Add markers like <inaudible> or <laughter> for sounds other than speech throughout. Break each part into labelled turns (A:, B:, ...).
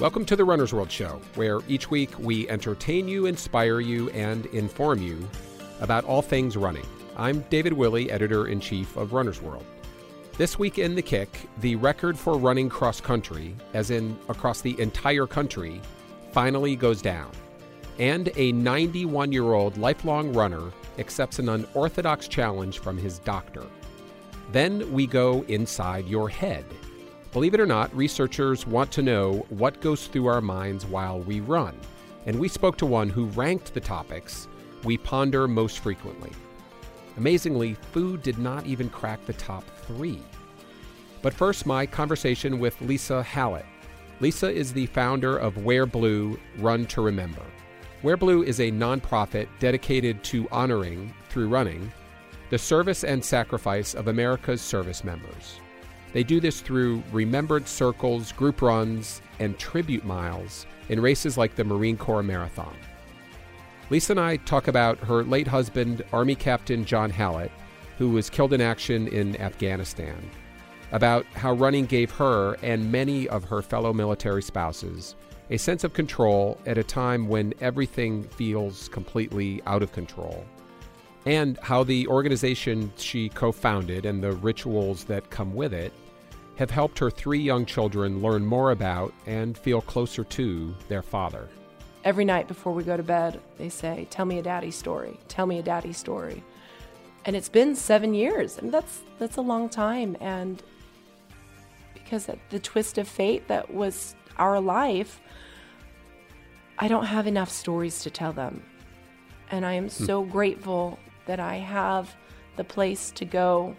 A: Welcome to the Runner's World Show, where each week we entertain you, inspire you, and inform you about all things running. I'm David Willey, editor in chief of Runner's World. This week in the kick, the record for running cross country, as in across the entire country, finally goes down. And a 91 year old lifelong runner accepts an unorthodox challenge from his doctor. Then we go inside your head Believe it or not, researchers want to know what goes through our minds while we run. And we spoke to one who ranked the topics we ponder most frequently. Amazingly, food did not even crack the top three. But first, my conversation with Lisa Hallett. Lisa is the founder of Wear Blue Run to Remember. Wear Blue is a nonprofit dedicated to honoring, through running, the service and sacrifice of America's service members. They do this through remembered circles, group runs, and tribute miles in races like the Marine Corps Marathon. Lisa and I talk about her late husband, Army Captain John Hallett, who was killed in action in Afghanistan, about how running gave her and many of her fellow military spouses a sense of control at a time when everything feels completely out of control and how the organization she co founded and the rituals that come with it have helped her three young children learn more about and feel closer to their father.
B: Every night before we go to bed, they say, Tell me a daddy story. Tell me a daddy story. And it's been seven years. Mean, that's, that's a long time. And because the twist of fate that was our life, I don't have enough stories to tell them. And I am hmm. so grateful that I have the place to go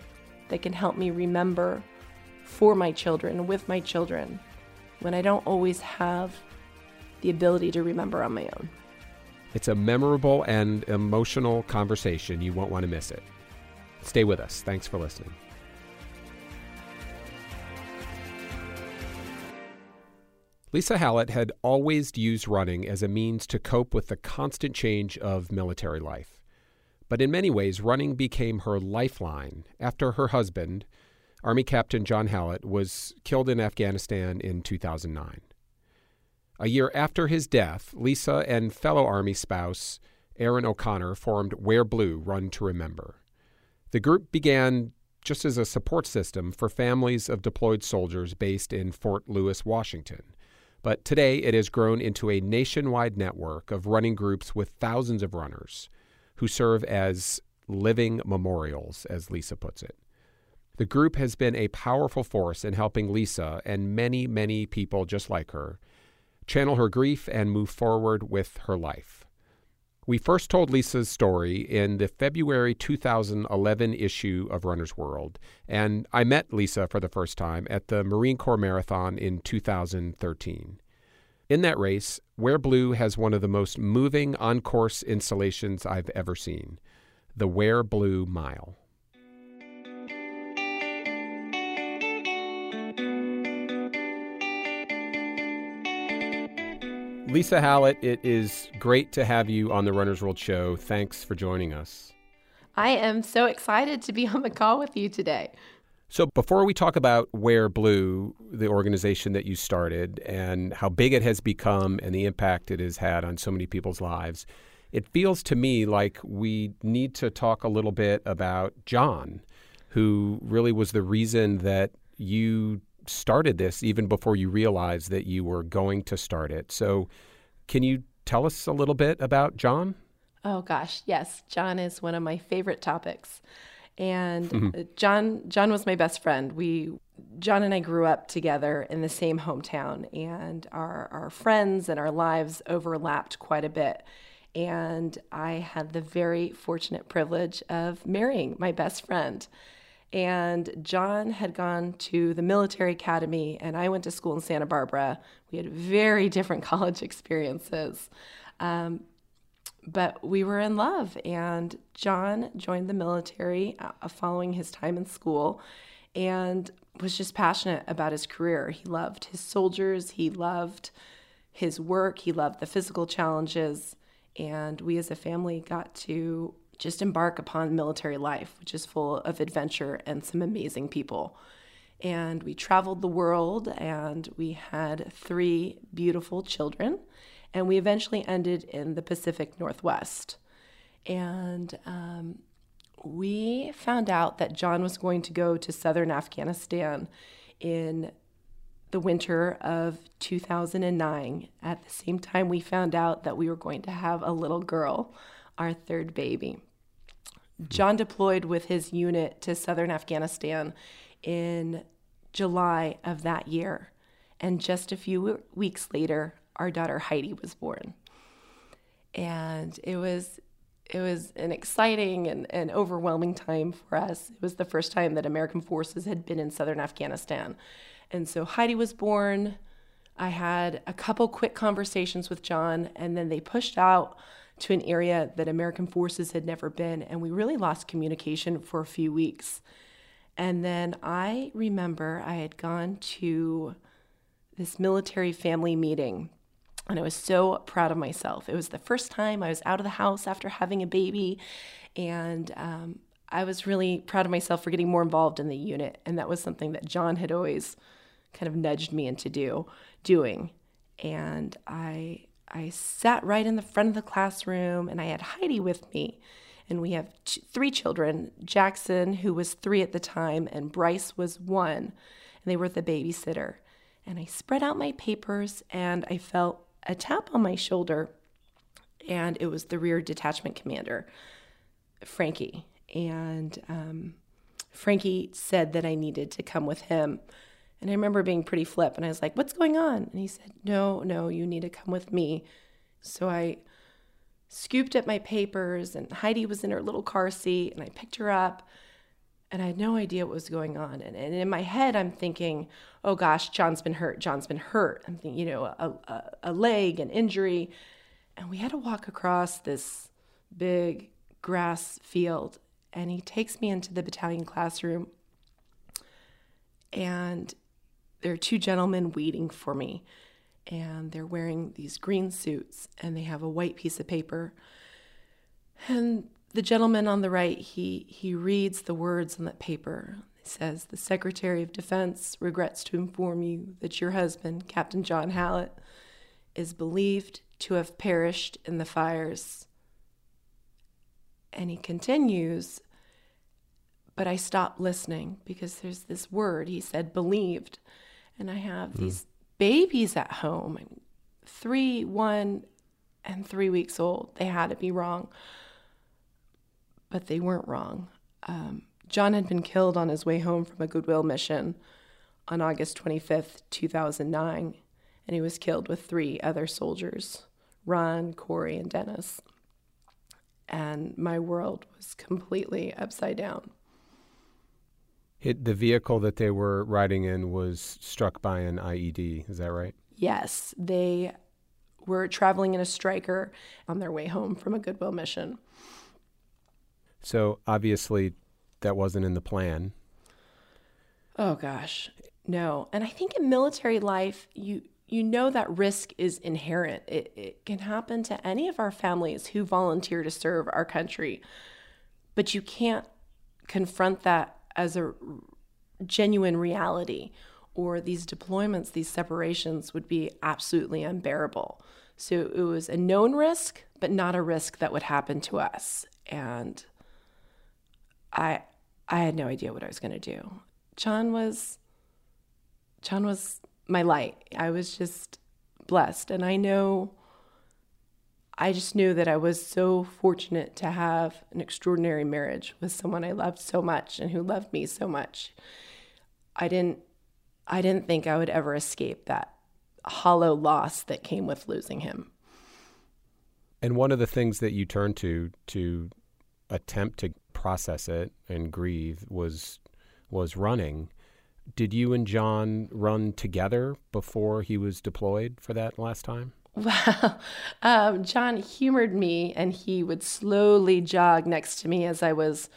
B: that can help me remember for my children, with my children, when I don't always have the ability to remember on my own.
A: It's a memorable and emotional conversation. You won't want to miss it. Stay with us. Thanks for listening. Lisa Hallett had always used running as a means to cope with the constant change of military life. But in many ways, running became her lifeline after her husband, Army Captain John Hallett, was killed in Afghanistan in 2009. A year after his death, Lisa and fellow Army spouse Erin O'Connor formed Wear Blue Run to Remember. The group began just as a support system for families of deployed soldiers based in Fort Lewis, Washington. But today it has grown into a nationwide network of running groups with thousands of runners who serve as living memorials, as Lisa puts it. The group has been a powerful force in helping Lisa and many, many people just like her channel her grief and move forward with her life. We first told Lisa's story in the February 2011 issue of Runner's World, and I met Lisa for the first time at the Marine Corps Marathon in 2013. In that race, Wear Blue has one of the most moving on course installations I've ever seen the Wear Blue Mile. Lisa Hallett, it is great to have you on the Runner's World Show. Thanks for joining us.
B: I am so excited to be on the call with you today.
A: So, before we talk about Wear Blue, the organization that you started, and how big it has become and the impact it has had on so many people's lives, it feels to me like we need to talk a little bit about John, who really was the reason that you started this even before you realized that you were going to start it. So, can you tell us a little bit about John?
B: Oh, gosh, yes. John is one of my favorite topics and mm-hmm. John John was my best friend. We John and I grew up together in the same hometown, and our our friends and our lives overlapped quite a bit. And I had the very fortunate privilege of marrying my best friend. And John had gone to the military academy, and I went to school in Santa Barbara. We had very different <laughs> college experiences. Um, but we were in love. And John joined the military uh, following his time in school and was just passionate about his career. He loved his soldiers, he loved his work, he loved the physical challenges. And we as a family got to just embark upon military life, which is full of adventure and some amazing people. And we traveled the world and we had three beautiful children. And we eventually ended in the Pacific Northwest. And um, we found out that John was going to go to southern Afghanistan in the winter of 2009. At the same time, we found out that we were going to have a little girl, our third baby. John deployed with his unit to southern Afghanistan in July of that year. And just a few weeks later, our daughter Heidi was born. And it was it was an exciting and, and overwhelming time for us. It was the first time that American forces had been in southern Afghanistan. And so Heidi was born. I had a couple quick conversations with John, and then they pushed out to an area that American forces had never been, and we really lost communication for a few weeks. And then I remember I had gone to this military family meeting, and I was so proud of myself. It was the first time I was out of the house after having a baby, and um, I was really proud of myself for getting more involved in the unit. And that was something that John had always kind of nudged me into do doing. And I I sat right in the front of the classroom and I had Heidi with me. And we have three children Jackson, who was three at the time, and Bryce was one. And they were the babysitter. And I spread out my papers and I felt a tap on my shoulder. And it was the rear detachment commander, Frankie. And um, Frankie said that I needed to come with him and I remember being pretty flip and I was like, What's going on? And he said, No, no, you need to come with me. So I scooped up my papers and Heidi was in her little car seat and I picked her up and I had no idea what was going on. And, and in my head, I'm thinking, oh gosh, John's been hurt. John's been hurt. I'm thinking, you know, a, a, a leg, an injury. And we had to walk across this big grass field. And he takes me into the battalion classroom. And there are two gentlemen waiting for me, and they're wearing these green suits, and they have a white piece of paper. And the gentleman on the right, he he reads the words on that paper. He says, "The Secretary of Defense regrets to inform you that your husband, Captain John Hallett, is believed to have perished in the fires." And he continues, but I stopped listening because there's this word. He said, believed and I have mm. these babies at home, three, one, and three weeks old. They had to be wrong, but they weren't wrong. Um, John had been killed on his way home from a goodwill mission on August 25th, 2009, and he was killed with three other soldiers Ron, Corey, and Dennis. And my world was completely upside down.
A: It, the vehicle that they were riding in was struck by an IED. Is that right?
B: Yes. They were traveling in a Stryker on their way home from a Goodwill mission.
A: So obviously, that wasn't in the plan.
B: Oh gosh, no. And I think in military life, you you know that risk is inherent. It, it can happen to any of our families who volunteer to serve our country, but you can't confront that as a genuine reality or these deployments, these separations would be absolutely unbearable. So it was a known risk, but not a risk that would happen to us. And I I had no idea what I was going to do. John was John was my light. I was just blessed and I know I just knew that I was so fortunate to have an extraordinary marriage with someone I loved so much and who loved me so much. I didn't I didn't think I would ever escape that hollow loss that came with losing him.
A: And one of the things that you turned to to attempt to process it and grieve was was running. Did you and John run together before he was deployed for that last time? <laughs>
B: Well, um, John humored me, and he would slowly jog next to me as I was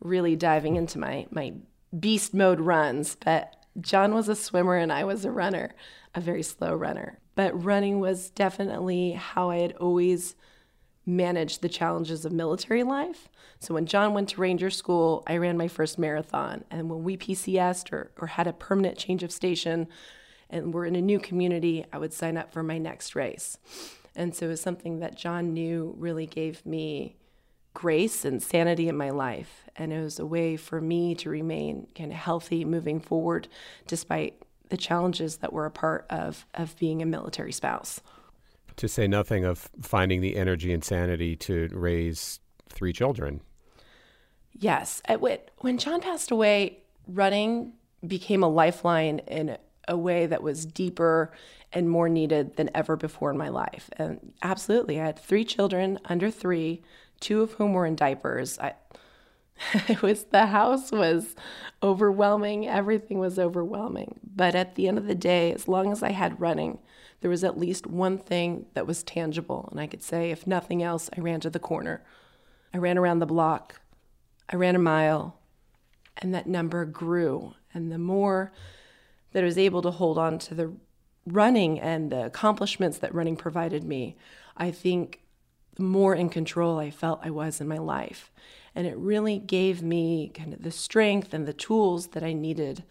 B: really diving into my my beast mode runs. But John was a swimmer, and I was a runner, a very slow runner. But running was definitely how I had always manage the challenges of military life. So when John went to Ranger School, I ran my first marathon. And when we PCSed or, or had a permanent change of station and we're in a new community, I would sign up for my next race. And so it was something that John knew really gave me grace and sanity in my life. And it was a way for me to remain kind of healthy moving forward despite the challenges that were a part of, of being a military spouse.
A: To say nothing of finding the energy and sanity to raise three children.
B: Yes. Uh, when John passed away, running became a lifeline in a way that was deeper and more needed than ever before in my life. And absolutely, I had three children under three, two of whom were in diapers. I, <laughs> it was the house was overwhelming. Everything was overwhelming. But at the end of the day, as long as I had running, there was at least one thing that was tangible. And I could say, if nothing else, I ran to the corner. I ran around the block. I ran a mile. And that number grew. And the more that I was able to hold on to the running and the accomplishments that running provided me, I think the more in control I felt I was in my life. And it really gave me kind of the strength and the tools that I needed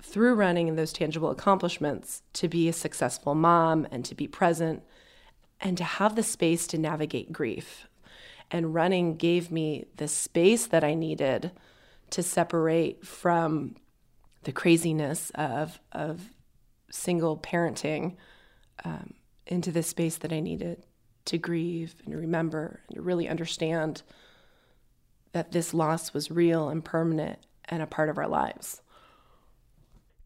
B: through running and those tangible accomplishments to be a successful mom and to be present and to have the space to navigate grief. And running gave me the space that I needed to separate from the craziness of, of single parenting um, into the space that I needed to grieve and to remember and to really understand that this loss was real and permanent and a part of our lives.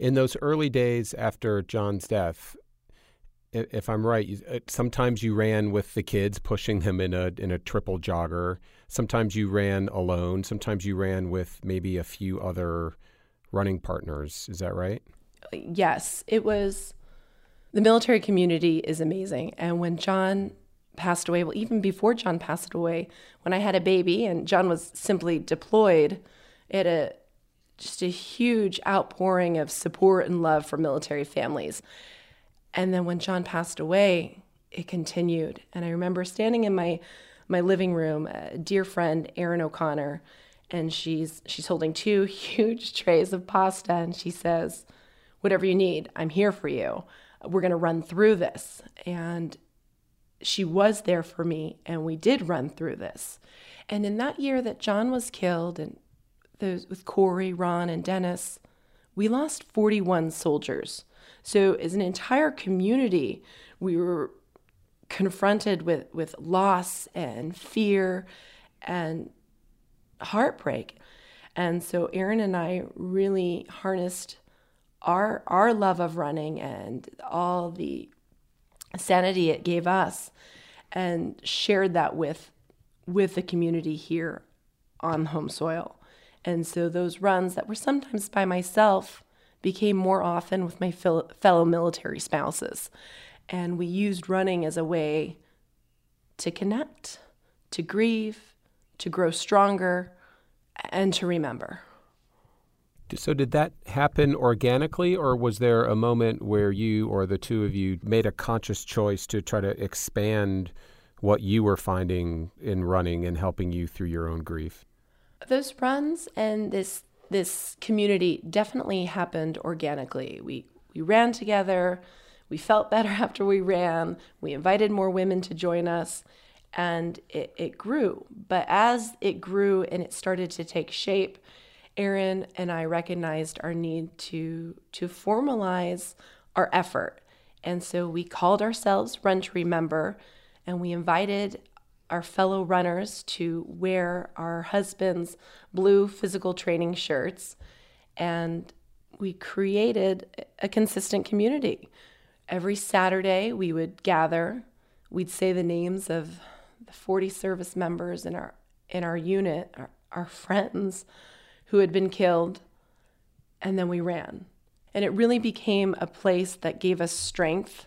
A: In those early days after John's death, if I'm right, uh, sometimes you ran with the kids, pushing them in a in a triple jogger. Sometimes you ran alone. Sometimes you ran with maybe a few other running partners. Is that right?
B: Yes, it was. The military community is amazing, and when John passed away, well, even before John passed away, when I had a baby and John was simply deployed, it a just a huge outpouring of support and love for military families. And then when John passed away, it continued. And I remember standing in my my living room, a dear friend Erin O'Connor, and she's she's holding two <laughs> huge trays of pasta and she says, "Whatever you need, I'm here for you. We're going to run through this." And she was there for me and we did run through this. And in that year that John was killed and those with Corey, Ron and Dennis, we lost 41 soldiers. So as an entire community, we were confronted with, with loss and fear and heartbreak. And so Erin and I really harnessed our our love of running and all the sanity it gave us and shared that with with the community here on home soil. And so those runs that were sometimes by myself became more often with my fellow military spouses. And we used running as a way to connect, to grieve, to grow stronger, and to remember.
A: So, did that happen organically, or was there a moment where you or the two of you made a conscious choice to try to expand what you were finding in running and helping you through your own grief?
B: Those runs and this this community definitely happened organically. We we ran together. We felt better <laughs> after we ran. We invited more women to join us, and it, it grew. But as it grew and it started to take shape, Erin and I recognized our need to to formalize our effort. And so we called ourselves Run to Remember and we invited our fellow runners to wear our husbands' blue physical training shirts and we created a consistent community. Every Saturday we would gather, we'd say the names of the 40 service members in our in our unit, our, our friends, who had been killed, and then we ran. And it really became a place that gave us strength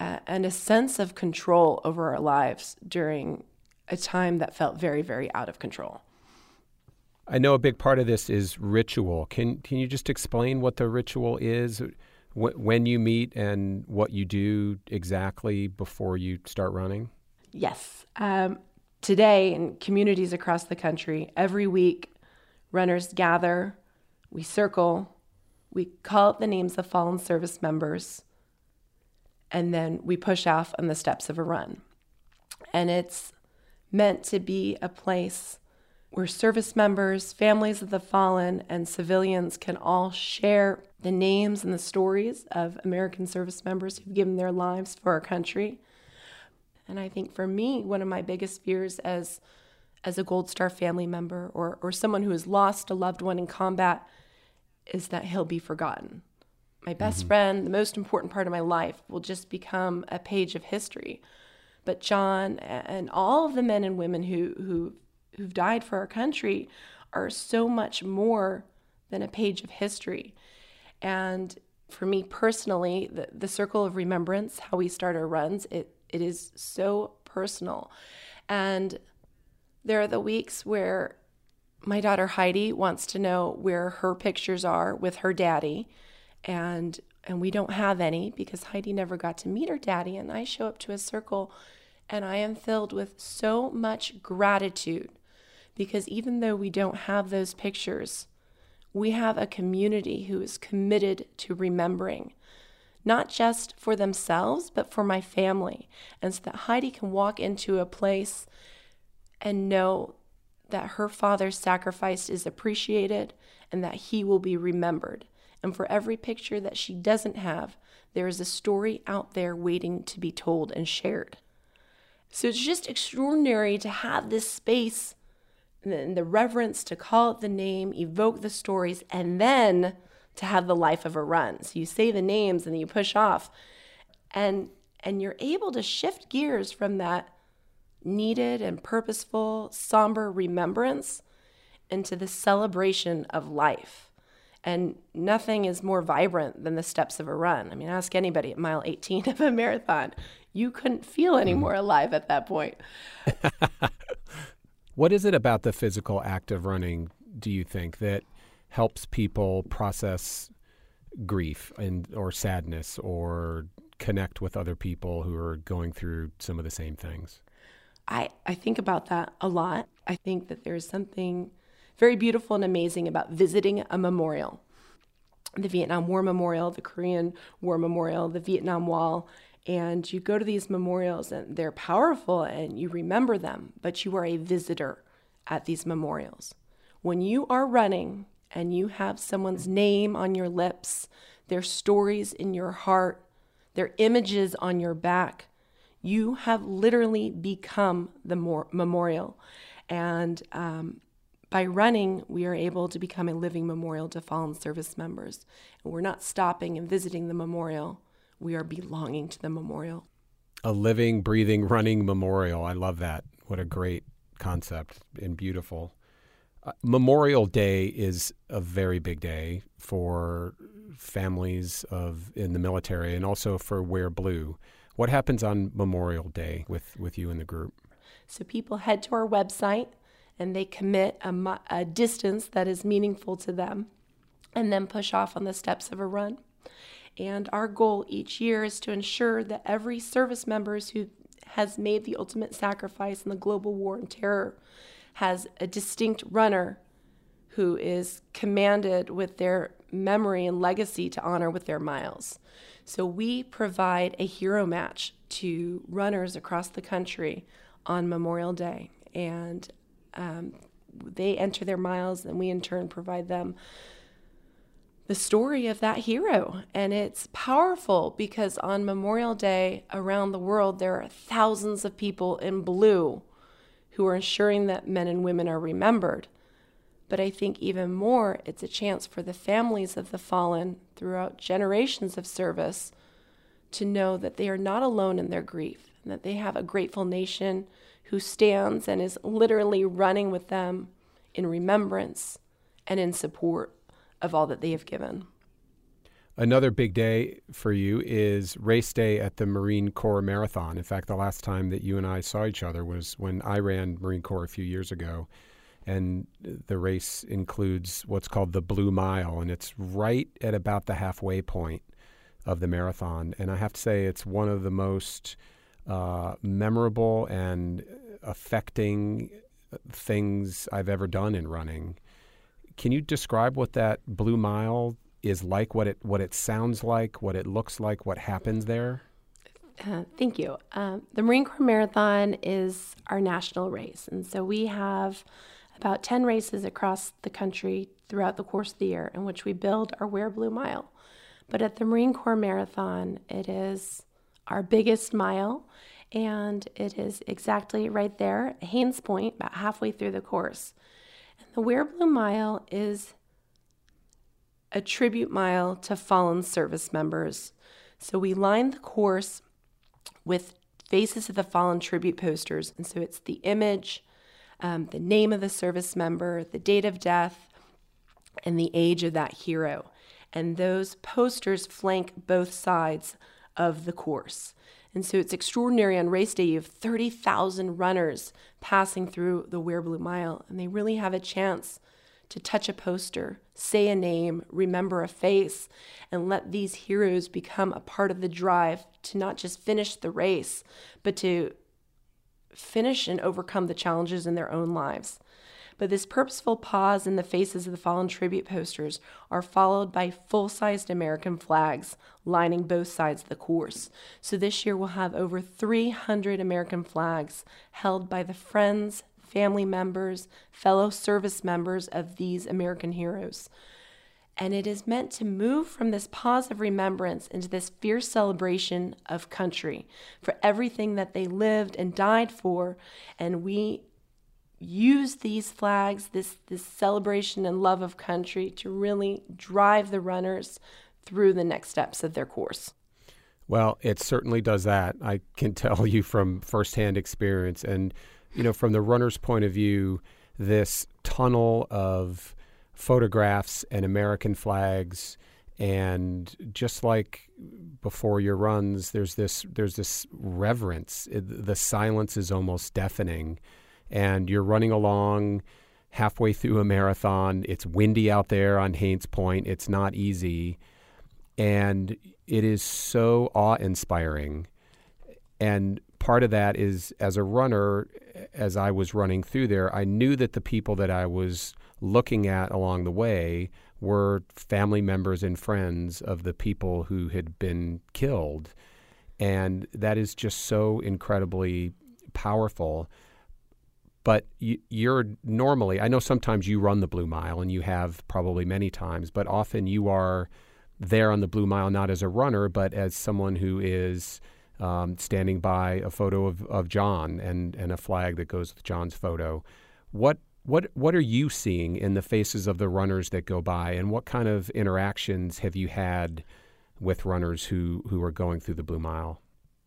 B: uh, and a sense of control over our lives during a time that felt very, very out of control.
A: I know a big part of this is ritual. Can can you just explain what the ritual is, wh- when you meet, and what you do exactly before you start running?
B: Yes. Um, today, in communities across the country, every week, runners gather, we circle, we call out the names of fallen service members, and then we push off on the steps of a run. And it's meant to be a place where service members, families of the fallen, and civilians can all share the names and the stories of American service members who've given their lives for our country. And I think for me, one of my biggest fears as as a Gold Star family member or, or someone who has lost a loved one in combat is that he'll be forgotten. My best mm-hmm. friend, the most important part of my life, will just become a page of history. But John and all of the men and women who, who who've died for our country are so much more than a page of history. And for me personally, the, the circle of remembrance, how we start our runs, it, it is so personal. And there are the weeks where my daughter Heidi wants to know where her pictures are with her daddy. And and we don't have any because Heidi never got to meet her daddy. And I show up to a circle and I am filled with so much gratitude because even though we don't have those pictures, we have a community who is committed to remembering, not just for themselves, but for my family. And so that Heidi can walk into a place and know that her father's sacrifice is appreciated and that he will be remembered. And for every picture that she doesn't have, there is a story out there waiting to be told and shared. So it's just extraordinary to have this space and the reverence to call it the name, evoke the stories, and then to have the life of a run. So you say the names and then you push off. And and you're able to shift gears from that needed and purposeful, somber remembrance into the celebration of life. And nothing is more vibrant than the steps of a run. I mean, ask anybody at mile 18 of a marathon. You couldn't feel any mm-hmm. more alive at that point. <laughs>
A: What is it about the physical act of running, do you think, that helps people process grief and or sadness or connect with other people who are going through some of the same things?
B: I, I think about that a lot. I think that there's something very beautiful and amazing about visiting a memorial. The Vietnam War Memorial, the Korean War Memorial, the Vietnam Wall, and you go to these memorials and they're powerful and you remember them, but you are a visitor at these memorials. When you are running and you have someone's name on your lips, their stories in your heart, their images on your back, you have literally become the memorial. And um, by running, we are able to become a living memorial to fallen service members. And we're not stopping and visiting the memorial we are belonging to the memorial.
A: A living, breathing, running memorial. I love that. What a great concept and beautiful. Uh, memorial Day is a very big day for families of in the military and also for Wear Blue. What happens on Memorial Day with, with you and the group?
B: So people head to our website and they commit a, a distance that is meaningful to them and then push off on the steps of a run. And our goal each year is to ensure that every service member who has made the ultimate sacrifice in the global war on terror has a distinct runner who is commanded with their memory and legacy to honor with their miles. So we provide a hero match to runners across the country on Memorial Day. And um, they enter their miles, and we in turn provide them the story of that hero. And it's powerful because on Memorial Day around the world, there are thousands of people in blue who are ensuring that men and women are remembered. But I think even more, it's a chance for the families of the fallen throughout generations of service to know that they are not alone in their grief and that they have a grateful nation who stands and is literally running with them in remembrance and in support of all that they have given.
A: Another big day for you is race day at the Marine Corps Marathon. In fact, the last time that you and I saw each other was when I ran Marine Corps a few years ago. And the race includes what's called the Blue Mile, and it's right at about the halfway point of the marathon. And I have to say, it's one of the most uh, memorable and affecting things I've ever done in running. Can you describe what that Blue Mile is like? What it what it sounds like? What it looks like? What happens there?
B: Uh, thank you. Um, the Marine Corps Marathon is our national race, and so we have about 10 races across the country throughout the course of the year in which we build our Wear Blue Mile. But at the Marine Corps Marathon, it is our biggest mile, and it is exactly right there Hains Point, about halfway through the course. And the Wear Blue Mile is a tribute mile to fallen service members. So we line the course with faces of the fallen tribute posters. And so it's the image, um, the name of the service member, the date of death, and the age of that hero. And those posters flank both sides of the course. And so it's extraordinary. On race day, you have 30,000 runners passing through the Wear Blue Mile, and they really have a chance to touch a poster, say a name, remember a face, and let these heroes become a part of the drive to not just finish the race, but to finish and overcome the challenges in their own lives. But this purposeful pause in the faces of the fallen tribute posters are followed by full sized American flags lining both sides of the course. So this year we'll have over 300 American flags held by the friends, family members, fellow service members of these American heroes. And it is meant to move from this pause of remembrance into this fierce celebration of country for everything that they lived and died for. And we use these flags, this, this celebration and love of country, to really drive the runners through the next steps of their course.
A: Well, it certainly does that. I can tell you from firsthand experience. And, you know, from the runner's point of view, this tunnel of photographs and American flags and just like before your runs there's this there's this reverence it, the silence is almost deafening and you're running along halfway through a marathon it's windy out there on Hains Point it's not easy and it is so awe-inspiring and part of that is as a runner as I was running through there I knew that the people that I was looking at along the way were family members and friends of the people who had been killed. And that is just so incredibly powerful. But you, are normally, I know sometimes you run the Blue Mile and you have probably many times, but often you are there on the Blue Mile not as a runner, but as someone who is um, standing by a photo of, of John and, and a flag that goes with John's photo. What what what are you seeing in the faces of the runners that go by, and what kind of interactions have you had with runners who who are going through the Blue Mile?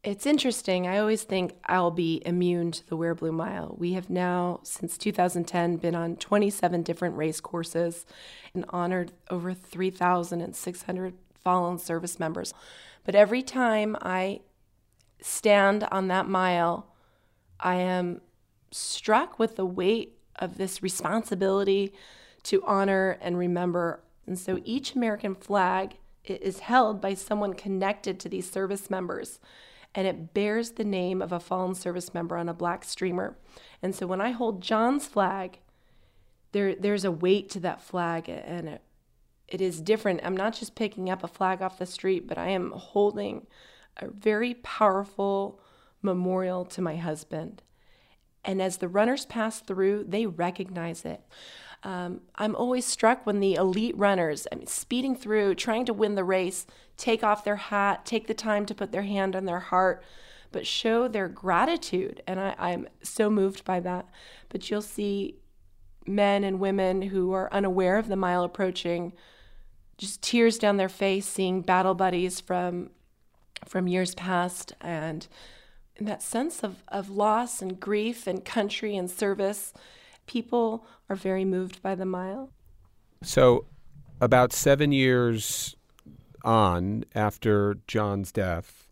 B: It's interesting. I always think I'll be immune to the Wear Blue Mile. We have now, since 2010, been on 27 different race courses and honored over 3,600 fallen service members. But every time I stand on that mile, I am struck with the weight of this responsibility to honor and remember. And so each American flag is held by someone connected to these service members and it bears the name of a fallen service member on a black streamer. And so when I hold John's flag, there there's a weight to that flag and it, it is different. I'm not just picking up a flag off the street, but I am holding a very powerful memorial to my husband. And as the runners pass through, they recognize it. Um, I'm always struck when the elite runners, I mean, speeding through, trying to win the race, take off their hat, take the time to put their hand on their heart, but show their gratitude. And I, I'm so moved by that. But you'll see men and women who are unaware of the mile approaching, just tears down their face, seeing battle buddies from from years past and that sense of, of loss and grief and country and service, people are very moved by the mile.
A: So, about seven years on after John's death,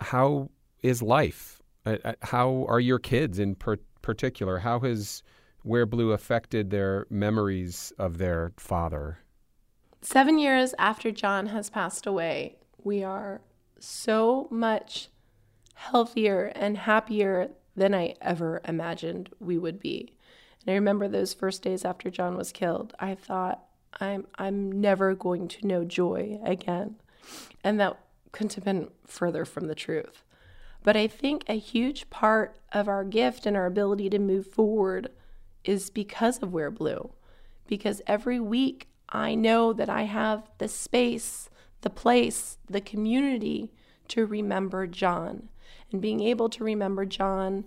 A: how is life? Uh, uh, how are your kids in per- particular? How has Wear Blue affected their memories of their father?
B: Seven years after John has passed away, we are so much healthier, and happier than I ever imagined we would be. And I remember those first days after John was killed, I thought, I'm I'm never going to know joy again. And that couldn't have been further from the truth. But I think a huge part of our gift and our ability to move forward is because of Wear Blue. Because every week I know that I have the space, the place, the community to remember John. And being able to remember John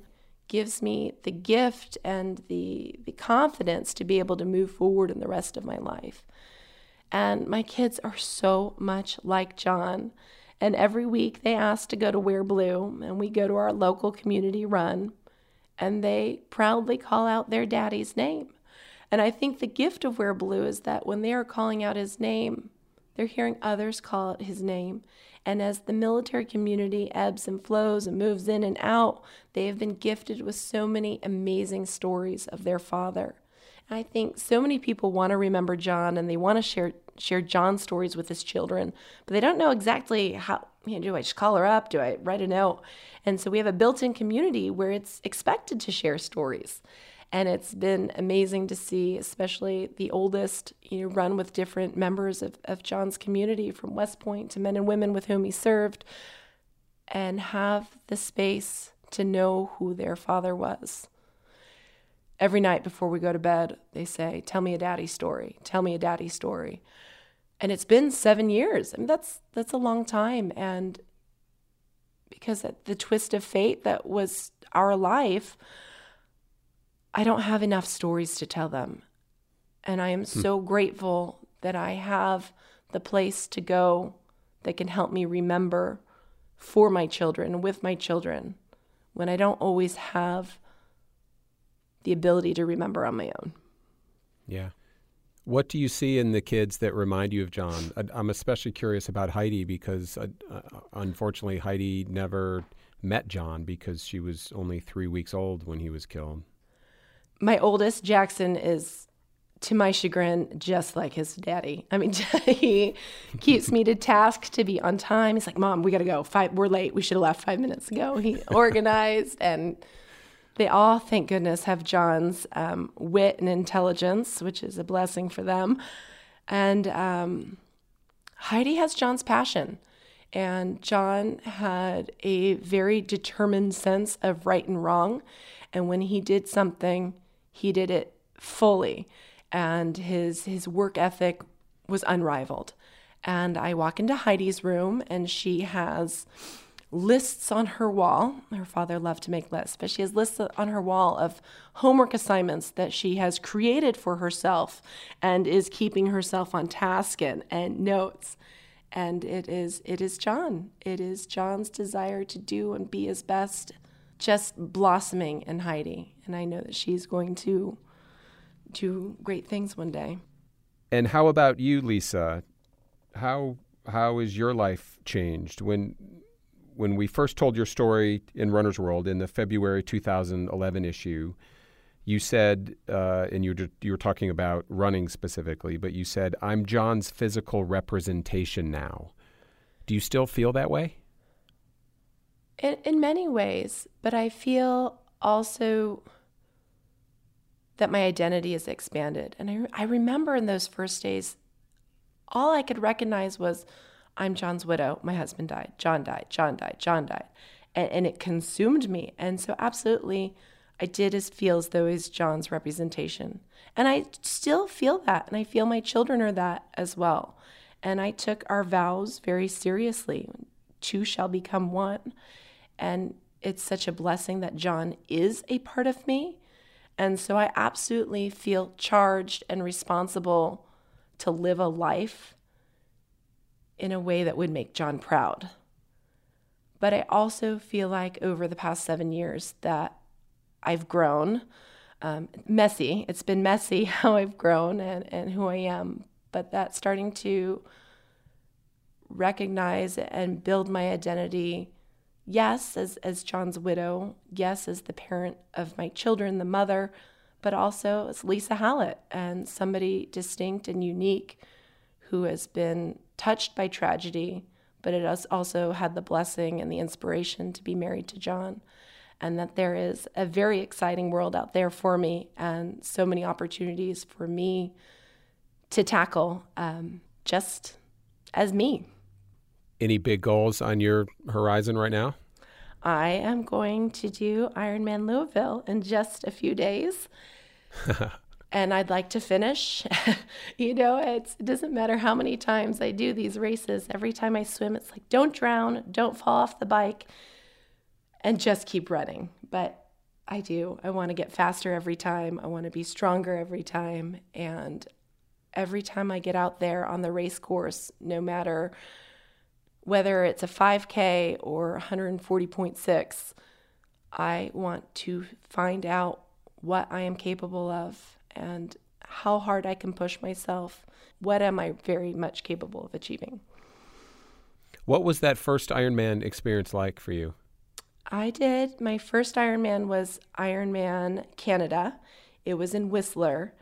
B: gives me the gift and the, the confidence to be able to move forward in the rest of my life. And my kids are so much like John. And every week they ask to go to Wear Blue, and we go to our local community run, and they proudly call out their daddy's name. And I think the gift of Wear Blue is that when they are calling out his name, they're hearing others call out his name. And as the military community ebbs and flows and moves in and out, they have been gifted with so many amazing stories of their father. And I think so many people want to remember John and they want to share share John's stories with his children, but they don't know exactly how. You know, do I just call her up? Do I write a note? And so we have a built-in community where it's expected to share stories. And it's been amazing to see, especially the oldest, you know, run with different members of, of John's community from West Point to men and women with whom he served, and have the space to know who their father was every night before we go to bed, they say, Tell me a daddy story. Tell me a daddy story. And it's been seven years. I mean, that's that's a long time. And because the twist of fate that was our life, I don't have enough stories to tell them. And I am hmm. so grateful that I have the place to go that can help me remember for my children, with my children, when I don't always have the ability to remember on my own.
A: Yeah. What do you see in the kids that remind you of John? I'm especially curious about Heidi because uh, uh, unfortunately Heidi never met John because she was only three weeks old when he was killed.
B: My oldest, Jackson, is to my chagrin, just like his daddy. I mean, <laughs> he keeps me to task to be on time. He's like, "Mom, we got to go. Five, we're late. We should have left five minutes ago." He <laughs> organized and they all, thank goodness, have John's um, wit and intelligence, which is a blessing for them. And um, Heidi has John's passion. And John had a very determined sense of right and wrong. And when he did something, he did it fully. And his, his work ethic was unrivaled. And I walk into Heidi's room, and she has lists on her wall. Her father loved to make lists, but she has lists on her wall of homework assignments that she has created for herself and is keeping herself on task and, and notes. And it is it is John. It is John's desire to do and be his best, just blossoming in Heidi. And I know that she's going to do great things one day.
A: And how about you, Lisa? How how is your life changed when when we first told your story in Runner's World in the February 2011 issue, you said, uh, and you, you were talking about running specifically, but you said, I'm John's physical representation now. Do you still feel that way?
B: In, in many ways, but I feel also that my identity is expanded. And I, I remember in those first days, all I could recognize was, I'm John's widow. My husband died. John died. John died. John died. And, and it consumed me. And so, absolutely, I did as feel as though he's John's representation. And I still feel that. And I feel my children are that as well. And I took our vows very seriously. Two shall become one. And it's such a blessing that John is a part of me. And so I absolutely feel charged and responsible to live a life in a way that would make John proud. But I also feel like over the past seven years that I've grown. Um, messy. It's been messy <laughs> how I've grown and, and who I am. But that's starting to recognize and build my identity, yes, as, as John's widow, yes, as the parent of my children, the mother, but also as Lisa Hallett and somebody distinct and unique who has been touched by tragedy, but it has also had the blessing and the inspiration to be married to John. And that there is a very exciting world out there for me, and so many opportunities for me to tackle um, just as me.
A: Any big goals on your horizon right now?
B: I am going to do Ironman Louisville in just a few days. <laughs> and I'd like to finish. <laughs> you know, it doesn't matter how many times I do these races. Every time I swim, it's like, don't drown, don't fall off the bike, and just keep running. But I do. I want to get faster every time. I want to be stronger every time. And every time I get out there on the race course, no matter whether it's a 5K or 140.6, I want to find out what I am capable of and how hard I can push myself. What am I very much capable of achieving?
A: What was that first Ironman experience like for you?
B: I did. My first Ironman was Ironman Canada. It was in Whistler,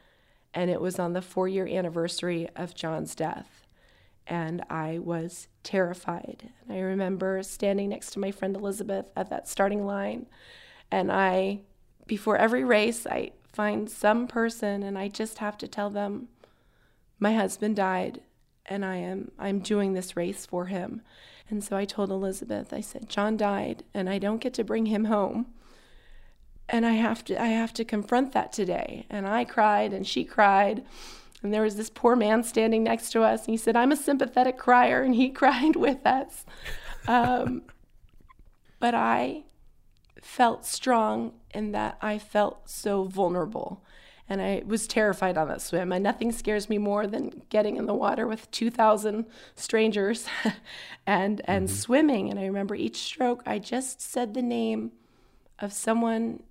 B: and it was on the four year anniversary of John's death and I was terrified. And I remember standing next to my friend Elizabeth at that starting line, and I, before every race, I find some person and I just have to tell them, my husband died, and I am I'm doing this race for him. And so I told Elizabeth, I said, John died, and I don't get to bring him home. And I have to I have to confront that today. And I cried and she cried. And there was this poor man standing next to us, and he said, I'm a sympathetic crier, and he <laughs> cried with us. Um, but I felt strong in that I felt so vulnerable. And I was terrified on that swim. And nothing scares me more than getting in the water with 2,000 strangers <laughs> and, and mm-hmm. swimming. And I remember each stroke, I just said the name of someone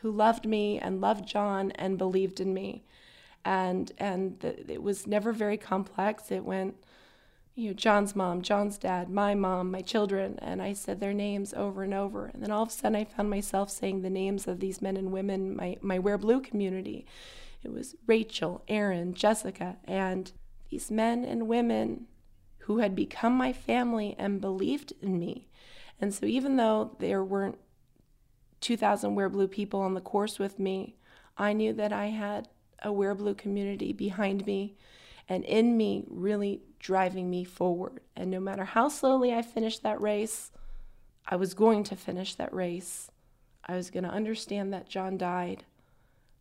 B: who loved me and loved John and believed in me and and the, it was never very complex. It went, you know, John's mom, John's dad, my mom, my children, and I said their names over and over. And then all of a sudden, I found myself saying the names of these men and women, my my Wear Blue community. It was Rachel, Erin, Jessica, and these men and women who had become my family and believed in me. And so, even though there weren't 2,000 Wear Blue people on the course with me, I knew that I had a Wear Blue community behind me and in me, really driving me forward. And no matter how slowly I finished that race, I was going to finish that race. I was going to understand that John died,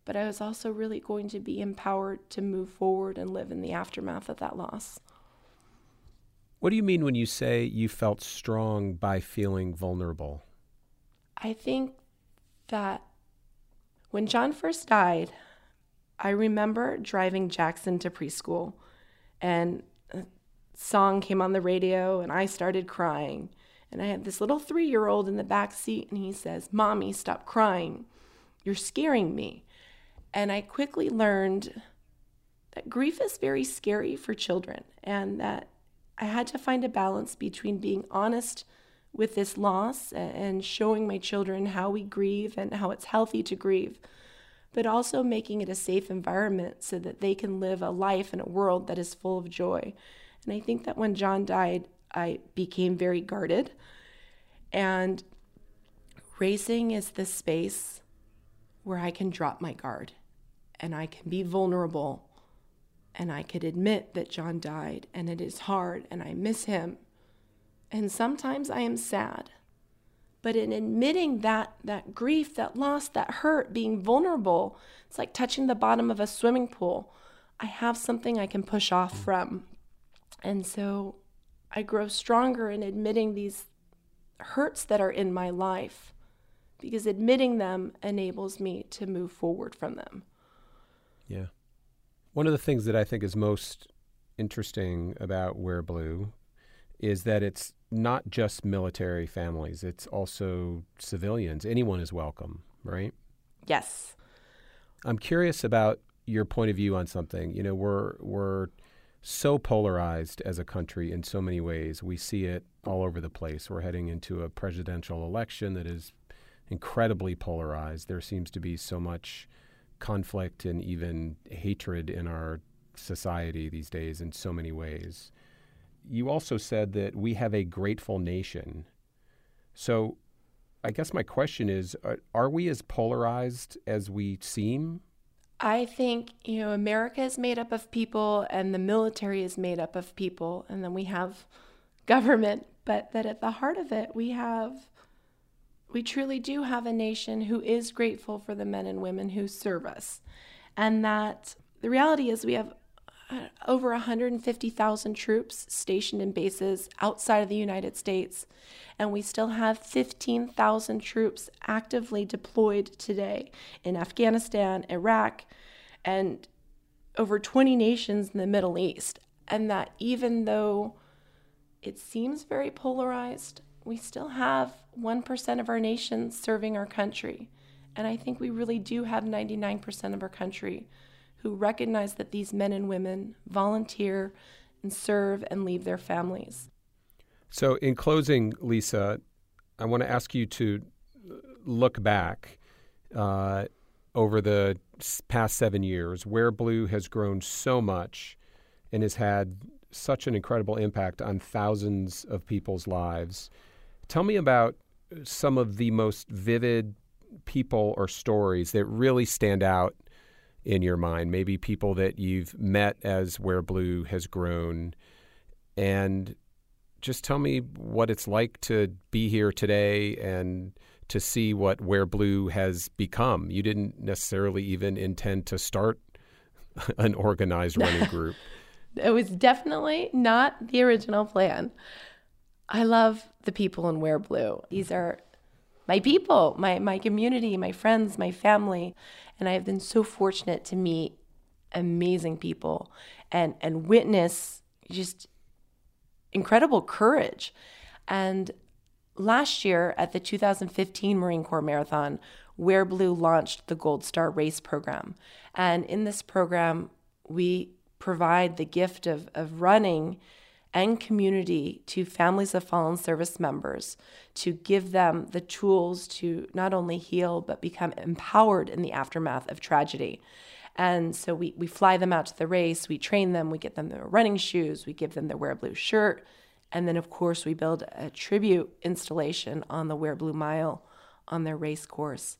B: but I was also really going to be empowered to move forward and live in the aftermath of that loss.
A: What do you mean when you say you felt strong by feeling vulnerable?
B: I think that when John first died, I remember driving Jackson to preschool and a song came on the radio and I started crying. And I had this little three year old in the back seat and he says, Mommy, stop crying. You're scaring me. And I quickly learned that grief is very scary for children and that I had to find a balance between being honest with this loss and showing my children how we grieve and how it's healthy to grieve but also making it a safe environment so that they can live a life in a world that is full of joy. And I think that when John died, I became very guarded. And racing is the space where I can drop my guard and I can be vulnerable and I could admit that John died and it is hard and I miss him. And sometimes I am sad. But in admitting that that grief, that loss, that hurt, being vulnerable, it's like touching the bottom of a swimming pool. I have something I can push off from. And so I grow stronger in admitting these hurts that are in my life because admitting them enables me to move forward from them.
A: Yeah. One of the things that I think is most interesting about Wear Blue is that it's not just military families, it's also civilians. Anyone is welcome, right?
B: Yes.
A: I'm curious about your point of view on something. You know, we're we're so polarized as a country in so many ways. We see it all over the place. We're heading into a presidential election that is incredibly polarized. There seems to be so much conflict and even hatred in our society these days in so many ways you also said that we have a grateful nation. So I guess my question is are, are we as polarized as we seem?
B: I think, you know, America is made up of people and the military is made up of people. And then we have <laughs> government, but that at the heart of it, we have, we truly do have a nation who is grateful for the men and women who serve us. And that the reality is we have uh, Uh, over 150,000 troops stationed in bases outside of the United States, and we still have 15,000 troops actively deployed today in Afghanistan, Iraq, and over 20 nations in the Middle East. And that even though it seems very polarized, we still have 1% of our nation serving our country. And I think we really do have 99% of our country who recognize that these men and women volunteer and serve and leave their families.
A: So, in closing, Lisa, I want to ask you to look back uh, over the past seven years Wear Blue has grown so much and has had such an incredible impact on thousands of people's lives. Tell me about some of the most vivid people or stories that really stand out in your mind, maybe people that you've met as Wear Blue has grown. And just tell me what it's like to be here today and to see what Wear Blue has become. You didn't necessarily even intend to start <laughs> an organized running <laughs> group.
B: it was definitely not the original plan. I love the people in Wear Blue. These are my people, my, my community, my friends, my family. And I have been so fortunate to meet amazing people and, and witness just incredible courage. And last year at the 2015 Marine Corps Marathon, Wear Blue launched the Gold Star Race program. And in this program, we provide the gift of, of running and community to families of fallen service members to give them the tools to not only heal but become empowered in the aftermath of tragedy. And so we, we fly them out to the race, we train them, we get them their running shoes, we give them their Wear Blue shirt, and then, of course, we build a tribute installation on the Wear Blue Mile on their race course.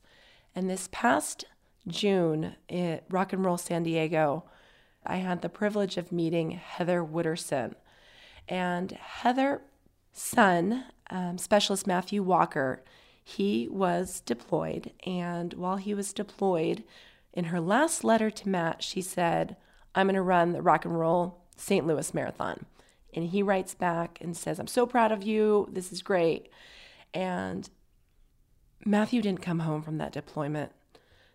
B: And this past June at Rock and Roll San Diego, I had the privilege of meeting Heather Wooderson. And Heather's son, um, Specialist Matthew Walker, he was deployed. And while he was deployed, in her last letter to Matt, she said, I'm going to run the rock and roll St. Louis Marathon. And he writes back and says, I'm so proud of you. This is great. And Matthew didn't come home from that deployment.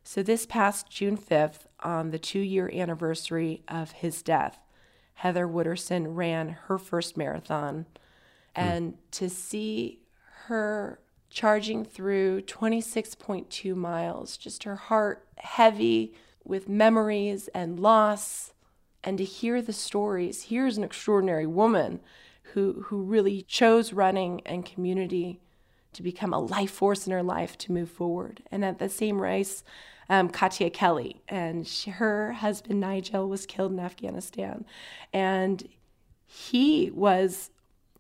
B: So, this past June 5th, on the two year anniversary of his death, Heather Wooderson ran her first marathon. And mm. to see her charging through 26.2 miles, just her heart heavy with memories and loss, and to hear the stories. Here's an extraordinary woman who, who really chose running and community to become a life force in her life to move forward. And at the same race, um, Katia Kelly, and she, her husband Nigel was killed in Afghanistan, and he was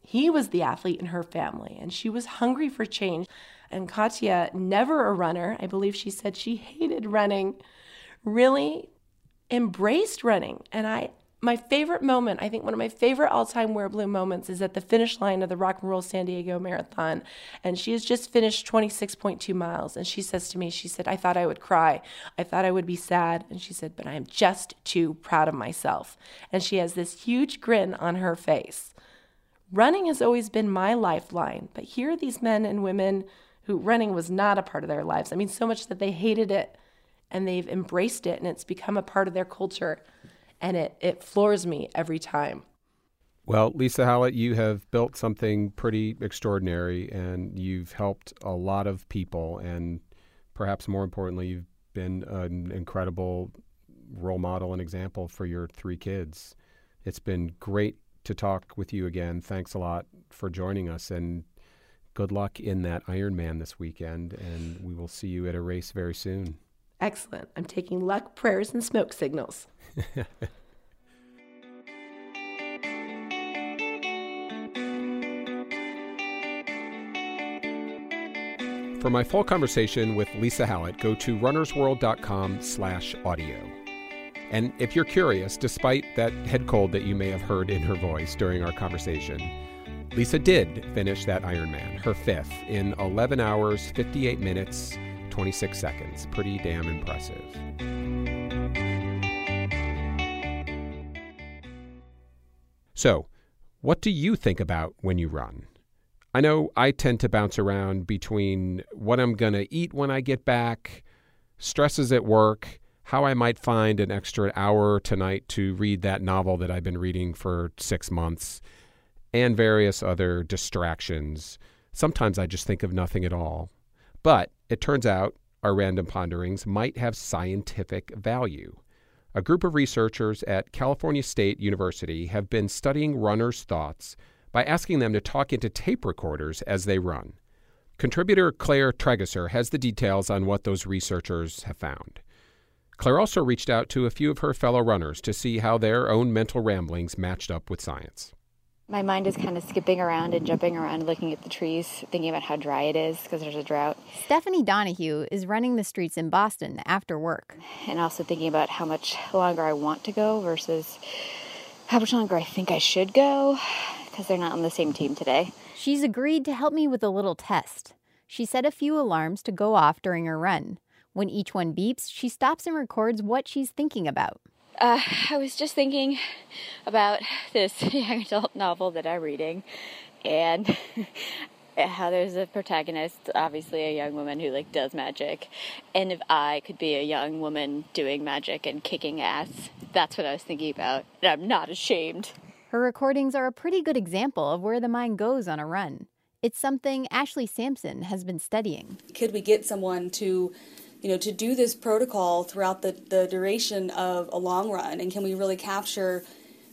B: he was the athlete in her family, and she was hungry for change. And Katia, never a runner, I believe she said she hated running, really embraced running, and I my favorite moment, I think one of my favorite all time Wear Blue moments is at the finish line of the Rock and Roll San Diego Marathon. And she has just finished 26.2 miles. And she says to me, She said, I thought I would cry. I thought I would be sad. And she said, But I am just too proud of myself. And she has this huge grin on her face. Running has always been my lifeline. But here are these men and women who running was not a part of their lives. I mean, so much that they hated it and they've embraced it and it's become a part of their culture and it, it floors me every time.
A: Well, Lisa Hallett, you have built something pretty extraordinary and you've helped a lot of people. And perhaps more importantly, you've been an incredible role model and example for your three kids. It's been great to talk with you again. Thanks a lot for joining us and good luck in that Ironman this weekend. And we will see you at a race very soon.
B: Excellent. I'm taking luck, prayers, and smoke signals.
A: For my full conversation with Lisa Hallett, go to runnersworld.com/audio. And if you're curious, despite that head cold that you may have heard in her voice during our conversation, Lisa did finish that Ironman, her fifth, in 11 hours, 58 minutes, 26 seconds. Pretty damn impressive. So, what do you think about when you run? I know I tend to bounce around between what I'm going to eat when I get back, stresses at work, how I might find an extra hour tonight to read that novel that I've been reading for six months, and various other distractions. Sometimes I just think of nothing at all. But it turns out our random ponderings might have scientific value. A group of researchers at California State University have been studying runners' thoughts by asking them to talk into tape recorders as they run. Contributor Claire Trageser has the details on what those researchers have found. Claire also reached out to a few of her fellow runners to see how their own mental ramblings matched up with science.
C: My mind is kind of skipping around and jumping around, looking at the trees, thinking about how dry it is because there's a drought.
D: Stephanie Donahue is running the streets in Boston after work.
C: And also thinking about how much longer I want to go versus how much longer I think I should go because they're not on the same team today.
D: She's agreed to help me with a little test. She set a few alarms to go off during her run. When each one beeps, she stops and records what she's thinking about.
C: Uh, I was just thinking about this <laughs> young adult novel that I'm reading, and <laughs> how there's a protagonist, obviously a young woman who like does magic, and if I could be a young woman doing magic and kicking ass, that's what I was thinking about, and I'm not ashamed.
D: Her recordings are a pretty good example of where the mind goes on a run. It's something Ashley Sampson has been studying.
E: Could we get someone to you know, to do this protocol throughout the, the duration of a long run? And can we really capture,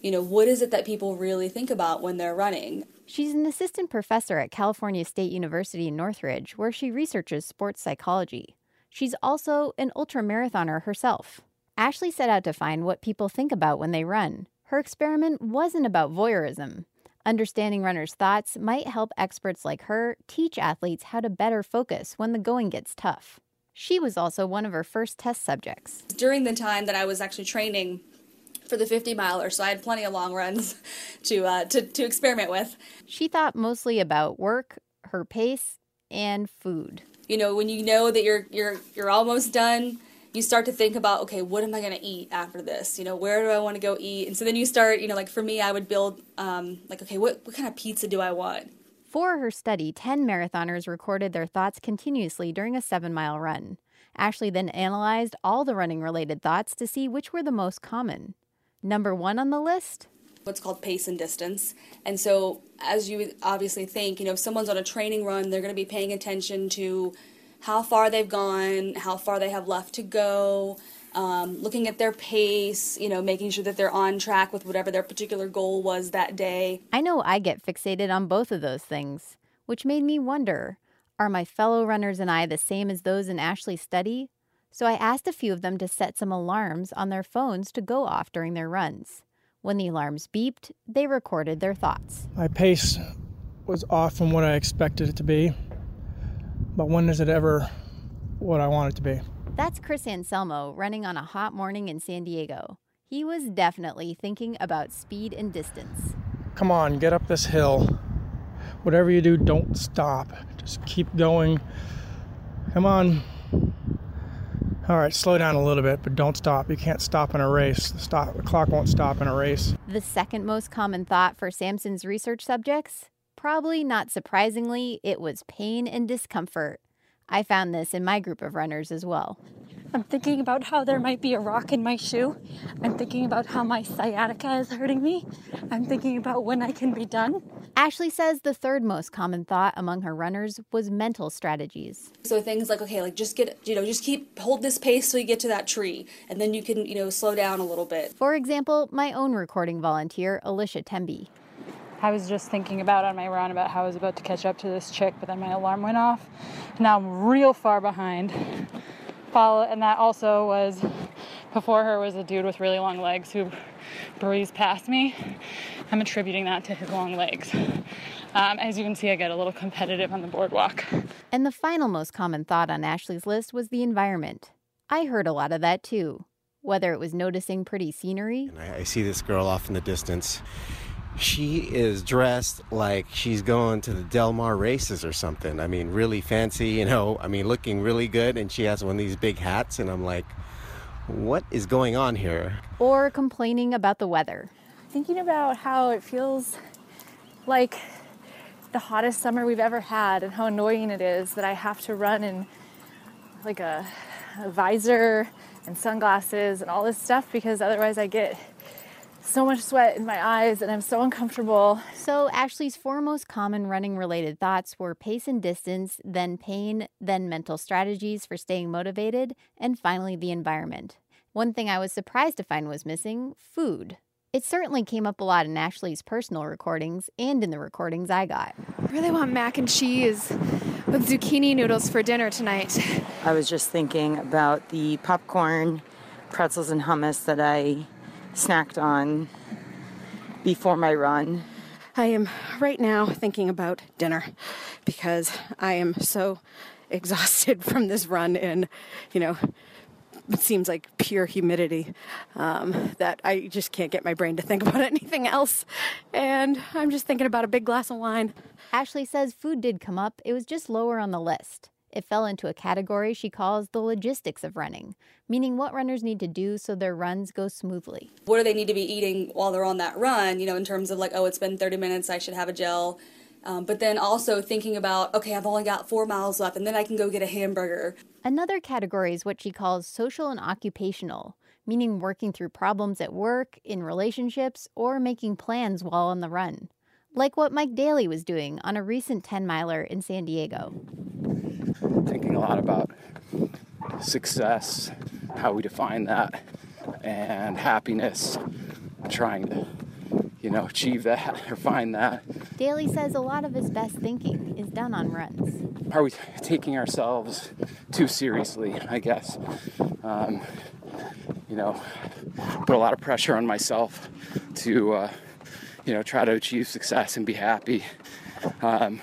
E: you know, what is it that people really think about when they're running?
D: She's an assistant professor at California State University in Northridge, where she researches sports psychology. She's also an ultramarathoner herself. Ashley set out to find what people think about when they run. Her experiment wasn't about voyeurism. Understanding runners' thoughts might help experts like her teach athletes how to better focus when the going gets tough. She was also one of her first test subjects.
E: During the time that I was actually training for the 50 miler, so I had plenty of long runs <laughs> to, uh, to, to experiment with.
D: She thought mostly about work, her pace, and food.
E: You know, when you know that you're you're you're almost done, you start to think about okay, what am I going to eat after this? You know, where do I want to go eat? And so then you start, you know, like for me, I would build um, like okay, what what kind of pizza do I want?
D: For her study, 10 marathoners recorded their thoughts continuously during a seven mile run. Ashley then analyzed all the running related thoughts to see which were the most common. Number one on the list?
E: What's called pace and distance. And so, as you obviously think, you know, if someone's on a training run, they're going to be paying attention to how far they've gone, how far they have left to go, um, looking at their pace, you know, making sure that they're on track with whatever their particular goal was that day.
D: I know I get fixated on both of those things, which made me wonder are my fellow runners and I the same as those in Ashley's study? So I asked a few of them to set some alarms on their phones to go off during their runs. When the alarms beeped, they recorded their thoughts.
F: My pace was off from what I expected it to be, but when is it ever what I want it to be?
D: That's Chris Anselmo running on a hot morning in San Diego. He was definitely thinking about speed and distance.
F: Come on, get up this hill. Whatever you do, don't stop. Just keep going. Come on. All right, slow down a little bit, but don't stop. You can't stop in a race. The, stop, the clock won't stop in a race.
D: The second most common thought for Sampson's research subjects? Probably not surprisingly, it was pain and discomfort. I found this in my group of runners as well.
G: I'm thinking about how there might be a rock in my shoe. I'm thinking about how my sciatica is hurting me. I'm thinking about when I can be done.
D: Ashley says the third most common thought among her runners was mental strategies.
E: So things like, okay, like just get, you know, just keep, hold this pace till you get to that tree, and then you can, you know, slow down a little bit.
D: For example, my own recording volunteer, Alicia Temby.
H: I was just thinking about on my run about how I was about to catch up to this chick, but then my alarm went off. Now I'm real far behind. Follow, and that also was before her was a dude with really long legs who breezed past me. I'm attributing that to his long legs. Um, as you can see, I get a little competitive on the boardwalk.
D: And the final most common thought on Ashley's list was the environment. I heard a lot of that too. Whether it was noticing pretty scenery,
I: And I, I see this girl off in the distance. She is dressed like she's going to the Del Mar races or something. I mean, really fancy, you know, I mean, looking really good. And she has one of these big hats. And I'm like, what is going on here?
D: or complaining about the weather.
G: Thinking about how it feels like the hottest summer we've ever had and how annoying it is that I have to run in like a, a visor and sunglasses and all this stuff because otherwise I get so much sweat in my eyes and I'm so uncomfortable.
D: So, Ashley's four most common running related thoughts were pace and distance, then pain, then mental strategies for staying motivated, and finally the environment. One thing I was surprised to find was missing food. It certainly came up a lot in Ashley's personal recordings and in the recordings I got.
J: I really want mac and cheese with zucchini noodles for dinner tonight.
K: I was just thinking about the popcorn, pretzels, and hummus that I snacked on before my run.
L: I am right now thinking about dinner because I am so exhausted <laughs> from this run in, you know, it seems like pure humidity um, that I just can't get my brain to think <laughs> about anything else. And I'm just thinking about a big glass of wine.
D: Ashley says food did come up, it was just lower on the list. It fell into a category she calls the logistics of running, meaning what runners need to do so their runs go smoothly.
E: What do they need to be eating while they're on that run? You know, in terms of like, oh, it's been 30 minutes, I should have a gel. Um, but then also thinking about, okay, I've only got four miles left, and then I can go get a hamburger.
D: Another category is what she calls social and occupational, meaning working through problems at work, in relationships, or making plans while on the run. Like what Mike Daly was doing on a recent 10 miler in San Diego.
M: thinking a lot about success, how we define that, and happiness, trying to, you know, achieve that <laughs> or find that.
D: Daly says a lot of his best thinking is done on runs.
M: Are we taking ourselves too seriously? I guess. Um, you know, put a lot of pressure on myself to, uh, you know, try to achieve success and be happy. Um,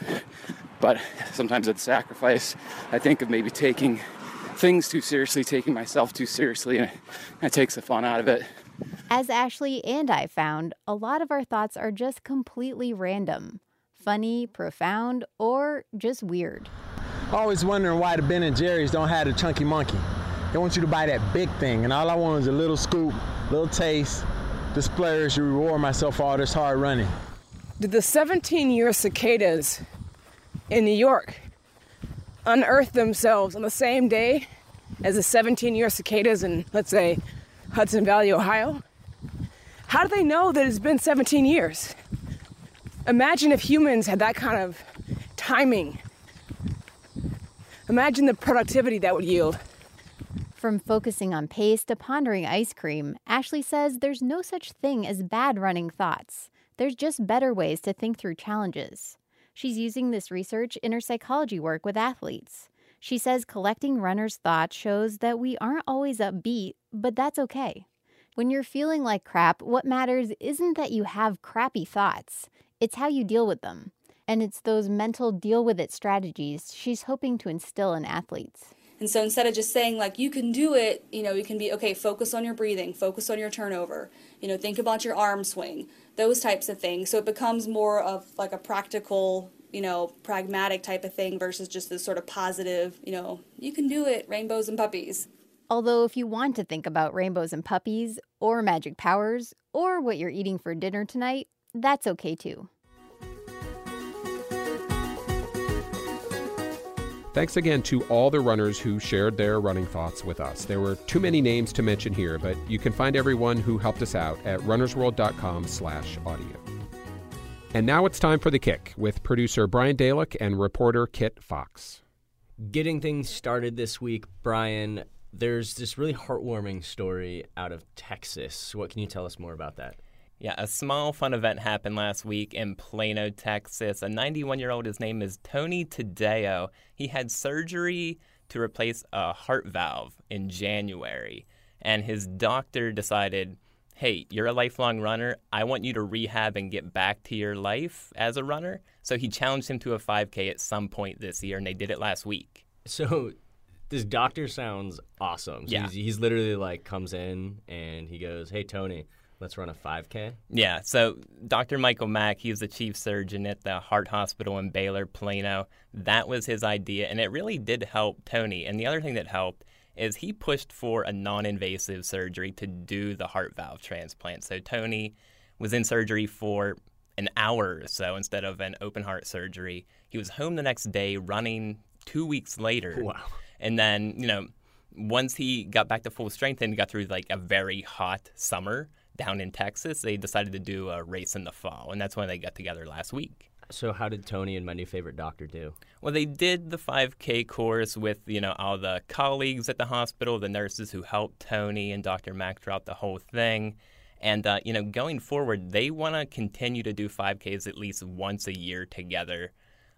M: but sometimes at the sacrifice, I think of maybe taking things too seriously, taking myself too seriously, and it takes the fun out of it.
D: As Ashley and I found, a lot of our thoughts are just completely random funny, profound, or just weird.
N: Always wondering why the Ben and Jerry's don't have the chunky monkey. They want you to buy that big thing, and all I want is a little scoop, little taste, to player to reward myself for all this hard running.
O: Did the 17 year cicadas in New York unearth themselves on the same day as the 17 year cicadas in, let's say, Hudson Valley, Ohio? How do they know that it's been 17 years? Imagine if humans had that kind of timing. Imagine the productivity that would yield.
D: From focusing on pace to pondering ice cream, Ashley says there's no such thing as bad running thoughts. There's just better ways to think through challenges. She's using this research in her psychology work with athletes. She says collecting runners' thoughts shows that we aren't always upbeat, but that's okay. When you're feeling like crap, what matters isn't that you have crappy thoughts, it's how you deal with them. And it's those mental deal with it strategies she's hoping to instill in athletes.
E: And so instead of just saying like you can do it, you know, you can be okay, focus on your breathing, focus on your turnover, you know, think about your arm swing, those types of things. So it becomes more of like a practical, you know, pragmatic type of thing versus just this sort of positive, you know, you can do it, rainbows and puppies.
D: Although, if you want to think about rainbows and puppies, or magic powers, or what you're eating for dinner tonight, that's okay too.
A: Thanks again to all the runners who shared their running thoughts with us. There were too many names to mention here, but you can find everyone who helped us out at runnersworld.com/audio. And now it's time for the kick with producer Brian Dalek and reporter Kit Fox.
P: Getting things started this week, Brian. There's this really heartwarming story out of Texas. What can you tell us more about that?
Q: Yeah, a small fun event happened last week in Plano, Texas. A 91 year old, his name is Tony Tadeo. He had surgery to replace a heart valve in January, and his doctor decided, hey, you're a lifelong runner. I want you to rehab and get back to your life as a runner. So he challenged him to a 5K at some point this year, and they did it last week.
P: So this doctor sounds awesome. So
Q: Yeah.
P: He's, he's literally like comes in and he goes, "Hey Tony, let's run a 5K."
Q: Yeah, so Dr. Michael Mack, he was the chief surgeon at the Heart Hospital in Baylor, Plano. That was his idea, and it really did help Tony. And the other thing that helped is he pushed for a non invasive surgery to do the heart valve transplant. So Tony was in surgery for an hour or so instead of an open heart surgery. He was home the next day running two weeks later.
P: Wow.
Q: And then, you know, once he got back to full strength and got through like a very hot summer down in Texas, they decided to do a race in the fall. And that's when they got together last week.
P: So how did Tony and my new favorite doctor do?
Q: Well, they did the 5K course with, you know, all the colleagues at the hospital, the nurses who helped Tony and Dr. Mack throughout the whole thing. And, uh, you know, going forward, they want to continue to do 5Ks at least once a year together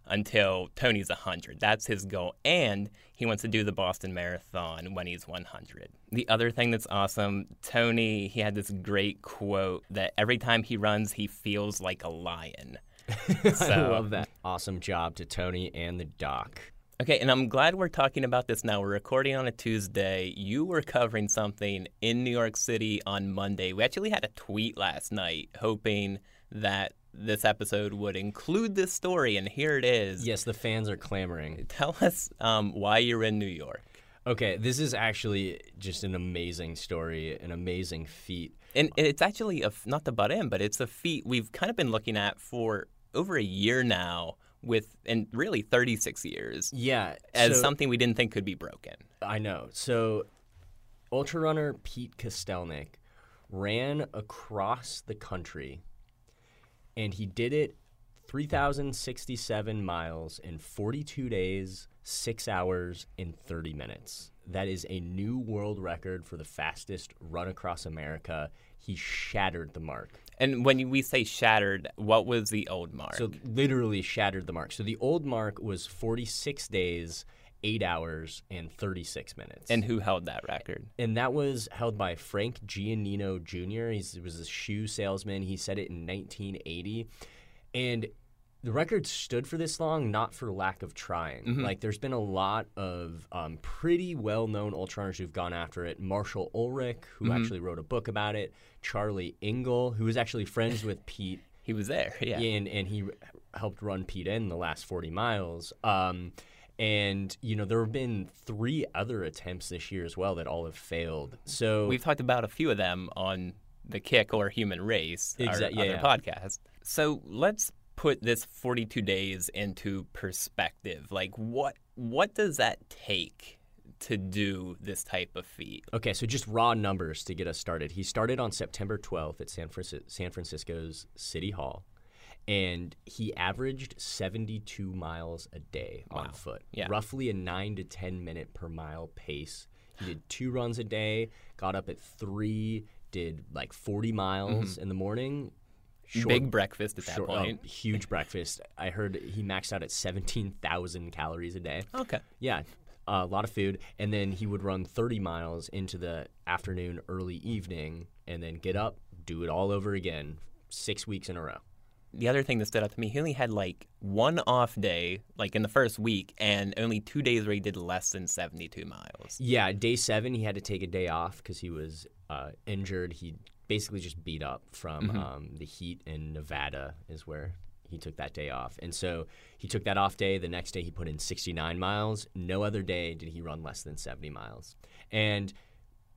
Q: until Tony's 100. That's his goal. And he wants to do the Boston Marathon when he's 100. The other thing that's awesome, Tony, he had this great quote that every time he runs, he feels like a lion. <laughs>
P: I love that. Awesome job to Tony and the doc.
Q: Okay, and I'm glad we're talking about this now. We're recording on a Tuesday. You were covering something in New York City on Monday. We actually had a tweet last night hoping that this episode would include this story, and here it is.
P: Yes, the fans are clamoring.
Q: Tell us um, why you're in New York.
P: Okay, this is actually just an amazing story, an amazing feat.
Q: And it's actually a, not to butt in, but it's a feat we've kind of been looking at for over a year now, with and really 36 years.
P: Yeah,
Q: as
P: so-
Q: something we didn't think could be broken.
P: I know. So, ultra runner Pete Kostelnik ran across the country, and he did it 3,067 miles in 42 days, 6 hours, and 30 minutes. That is a new world record for the fastest run across America. He shattered the mark.
Q: And when we say shattered, what was the old mark?
P: So literally shattered the mark. So the old mark was 46 days, 8 hours, and 36 minutes.
Q: and who held that record?
P: And that was held by Frank Giannino Jr. He's, he was a shoe salesman. He said it in 1980. And the record stood for this long not for lack of trying.
Q: Mhm.
P: Like, there's been a lot of um, pretty well known ultra runners who've gone after it. Marshall Ulrich, who
Q: Mhm.
P: actually wrote a book about it. Charlie Engle, who was actually friends with <laughs> Pete.
Q: He was there, yeah.
P: And, and he helped run Pete in the last 40 miles. Um, and, you know, there have been three other attempts this year as well that all have failed. So
Q: We've talked about a few of them on the Kick or Human Race, our
P: yeah,
Q: other
P: yeah.
Q: podcast. So let's put this 42 days into perspective. Like, what what does that take to do this type of feat?
P: Okay, so just raw numbers to get us started. He started on September 12th at San, San Francisco's City Hall, and he averaged 72 miles a day on
Q: Wow.
P: foot,
Q: Yeah.
P: roughly a 9 to 10 minute per mile pace. He did two runs a day, got up at three, did like 40 miles
Q: Mhm.
P: in the morning.
Q: Big breakfast at that
P: short- oh,
Q: point.
P: huge breakfast. I heard he maxed out at 17,000 calories a day.
Q: Okay.
P: Yeah, a lot of food. And then he would run 30 miles into the afternoon, early evening, and then get up, do it all over again, six weeks in a row.
Q: The other thing that stood out to me, he only had like one off day, like in the first week, and only two days where he did less than 72 miles.
P: Yeah, day seven, he had to take a day off because he was uh, injured. He basically just beat up from
Q: Mhm.
P: um, the heat in Nevada, is where he took that day off. And so he took that off day. The next day, he put in 69 miles. No other day did he run less than 70 miles. And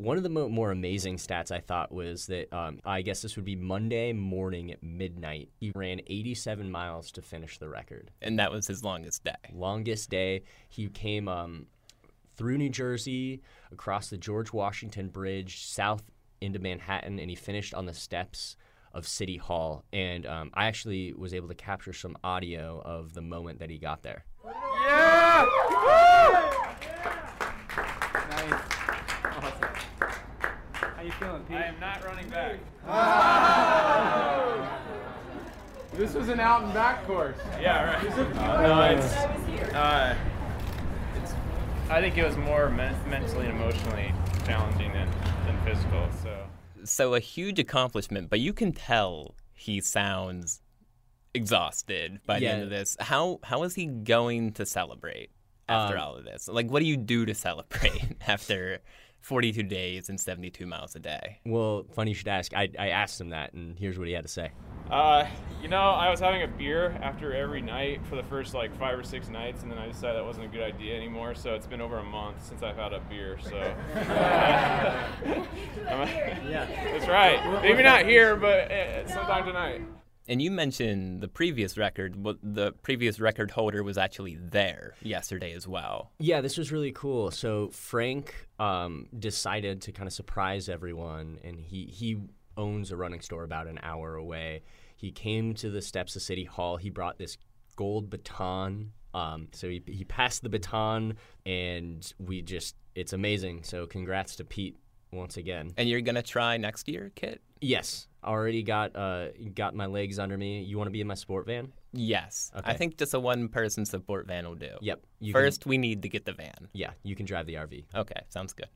P: one of the mo- more amazing stats I thought was that um, I guess this would be Monday morning at midnight. He ran 87 miles to finish the record.
Q: And that was his longest day.
P: Longest day. He came um, through New Jersey, across the George Washington Bridge, south into Manhattan, and he finished on the steps of City Hall. And um, I actually was able to capture some audio of the moment that he got there.
R: Yeah!
S: Nice. Awesome. How you feeling, Pete?
R: I am not running back.
S: This was an out and back course.
R: Yeah, right. Uh, no, it's, uh, it's. I think it was more men- mentally and emotionally challenging than, than physical. So.
Q: So a huge accomplishment, but you can tell he sounds exhausted by the end of this. How how is he going to celebrate after
P: Um,
Q: all of this? Like, what do you do to celebrate <laughs> after 42 days and 72 miles a day?
P: Well, funny you should ask. I, I asked him that, and here's what he had to say.
R: Uh, you know, I was having a beer after every night for the first like five or six nights, and then I decided that wasn't a good idea anymore. So it's been over a month since I've had a beer. So <laughs> <laughs> yeah, that's right. Maybe not here, but uh, sometime tonight.
Q: And you mentioned the previous record. The previous record holder was actually there yesterday as well.
P: Yeah, this was really cool. So Frank um, decided to kind of surprise everyone, and he he owns a running store about an hour away. He came to the steps of City Hall. He brought this gold baton. Um, so he he passed the baton, and we just it's amazing. So congrats to Pete once again.
Q: And you're gonna try next year, Kit?
P: Yes, already got uh got my legs under me. You want to be in my sport van?
Q: Yes.
P: Okay.
Q: I think just a one person support van will do.
P: Yep. you can-
Q: First, we need to get the van.
P: yeah, you can drive the RV.
Q: Okay, sounds good.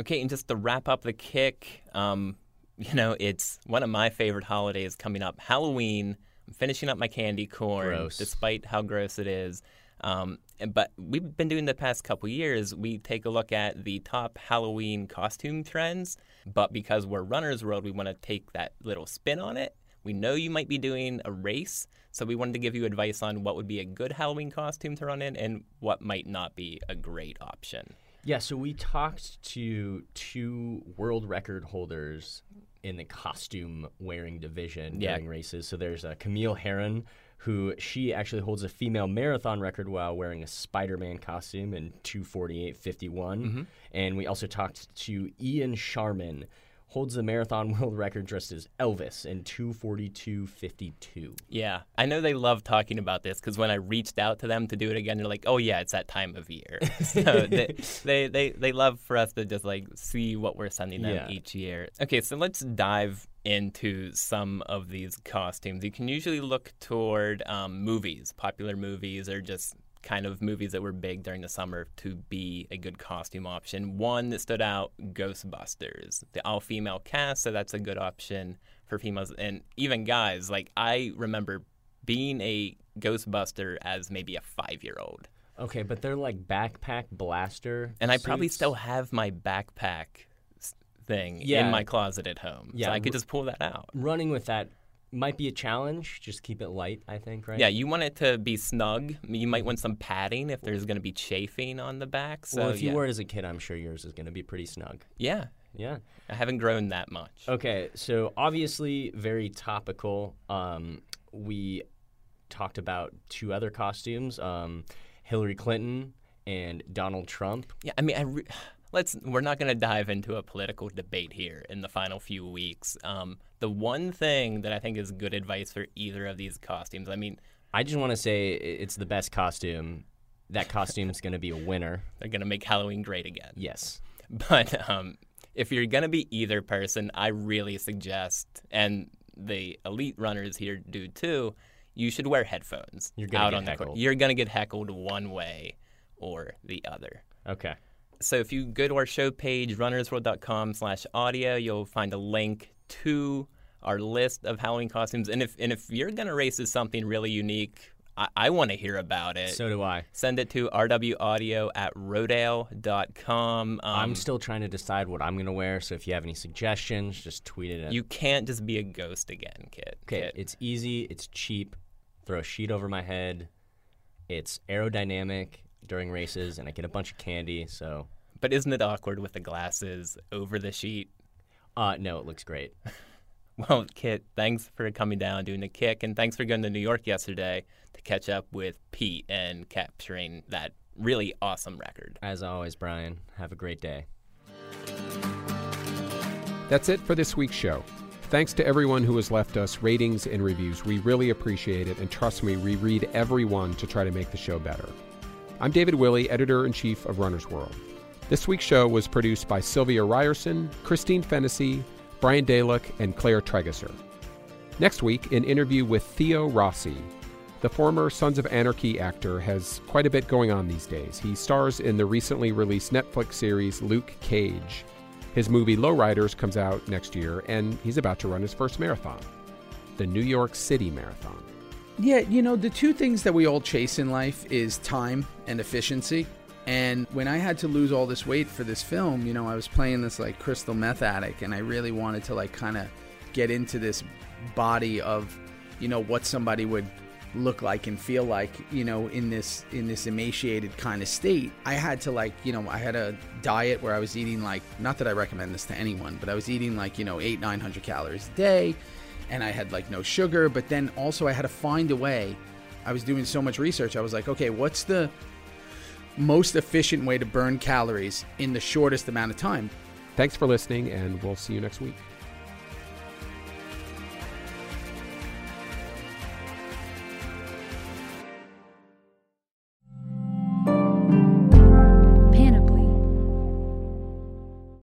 Q: Okay, and just to wrap up the kick, um, you know, it's one of my favorite holidays coming up Halloween. I'm finishing up my candy corn,
P: Gross.
Q: despite how gross it is. Um, but we've been doing the past couple years. We take a look at the top Halloween costume trends, but because we're Runner's World, we want to take that little spin on it. We know you might be doing a race, so we wanted to give you advice on what would be a good Halloween costume to run in and what might not be a great option.
P: Yeah, so we talked to two world record holders in the costume wearing division
Q: Yeah.
P: during races. So there's uh, Camille Herron, who she actually holds a female marathon record while wearing a Spider-Man costume in 248.51.
Q: Mhm.
P: And we also talked to Ian Sharman, holds the marathon <laughs> world record dressed as Elvis in 242.52.
Q: Yeah, I know they love talking about this because when I reached out to them to do it again, they're like, "Oh yeah, it's that time of year." <laughs> so they, they they they love for us to just like see what we're sending them
P: Yeah.
Q: each year. Okay, so let's dive into some of these costumes. You can usually look toward um, movies, popular movies, or just kind of movies that were big during the summer to be a good costume option. One that stood out, Ghostbusters, the all-female cast, so that's a good option for females and even guys. Like I remember being a Ghostbuster as maybe a five-year-old.
P: Okay, but they're like backpack blaster.
Q: And I probably still have my backpack thing
P: Yeah.
Q: in my closet at home.
P: Yeah,
Q: so I could just pull that out.
P: running with that might be a challenge. Just keep it light, I think, right?
Q: Yeah, you want it to be snug. You might want some padding if there's going to be chafing on the back. So
P: well, if you
Q: yeah.
P: wore it as a kid, I'm sure yours is going to be pretty snug.
Q: yeah,
P: Yeah.
Q: I haven't grown that much.
P: Okay, so obviously very topical. Um, we talked about two other costumes: um, Hillary Clinton and Donald Trump.
Q: Yeah, I mean, I re- let's. We're not going to dive into a political debate here in the final few weeks. Um, the one thing that I think is good advice for either of these costumes. I mean,
P: I just want to say it's the best costume. That costume is going to be a winner. <laughs>
Q: they're going to make Halloween great again.
P: Yes.
Q: But um, if you're going to be either person, I really suggest, and the elite runners here do too, you should wear headphones.
P: You're gonna
Q: out
P: get
Q: on the court. You're going to get heckled one way or the other.
P: Okay.
Q: So if you go to our show page, runnersworld.com slash audio, you'll find a link to our list of Halloween costumes. And if and if you're gonna race as something really unique, I, I want to hear about it.
P: So do I.
Q: Send it to rwaudio at rodale.com. Um,
P: I'm still trying to decide what I'm going to wear. So if you have any suggestions, just tweet it. At
Q: You can't just be a ghost again, kid.
P: Okay,
Q: Kid.
P: it's easy, it's cheap. Throw a sheet over my head. It's aerodynamic during races, and I get a bunch of candy. So,
Q: But isn't it awkward with the glasses over the sheet?
P: uh, no, it looks great. <laughs>
Q: Well, Kit, thanks for coming down doing the kick, and thanks for going to New York yesterday to catch up with Pete and capturing that really awesome record.
P: As always, Brian, have a great day.
A: That's it for this week's show. Thanks to everyone who has left us ratings and reviews. We really appreciate it, and trust me, we read every one to try to make the show better. I'm David Willey, editor in chief of Runner's World. This week's show was produced by Sylvia Ryerson, Christine Fennessy, Brian Dalek, and Claire Trageser. Next week, an interview with Theo Rossi. The former Sons of Anarchy actor has quite a bit going on these days. He stars in the recently released Netflix series Luke Cage. His movie Lowriders comes out next year, and he's about to run his first marathon, the New York City Marathon.
T: Yeah, you know, the two things that we all chase in life is time and efficiency. And when I had to lose all this weight for this film, you know, I was playing this like crystal meth addict, and I really wanted to like kind of get into this body of, you know, what somebody would look like and feel like, you know, in this in this emaciated kind of state. I had to like, you know, I had a diet where I was eating like, not that I recommend this to anyone, but I was eating like, you know, eight nine hundred calories a day, and I had like no sugar. But then also I had to find a way. I was doing so much research. I was like, okay, what's the most efficient way to burn calories in the shortest amount of time.
A: Thanks for listening, and we'll see you next week.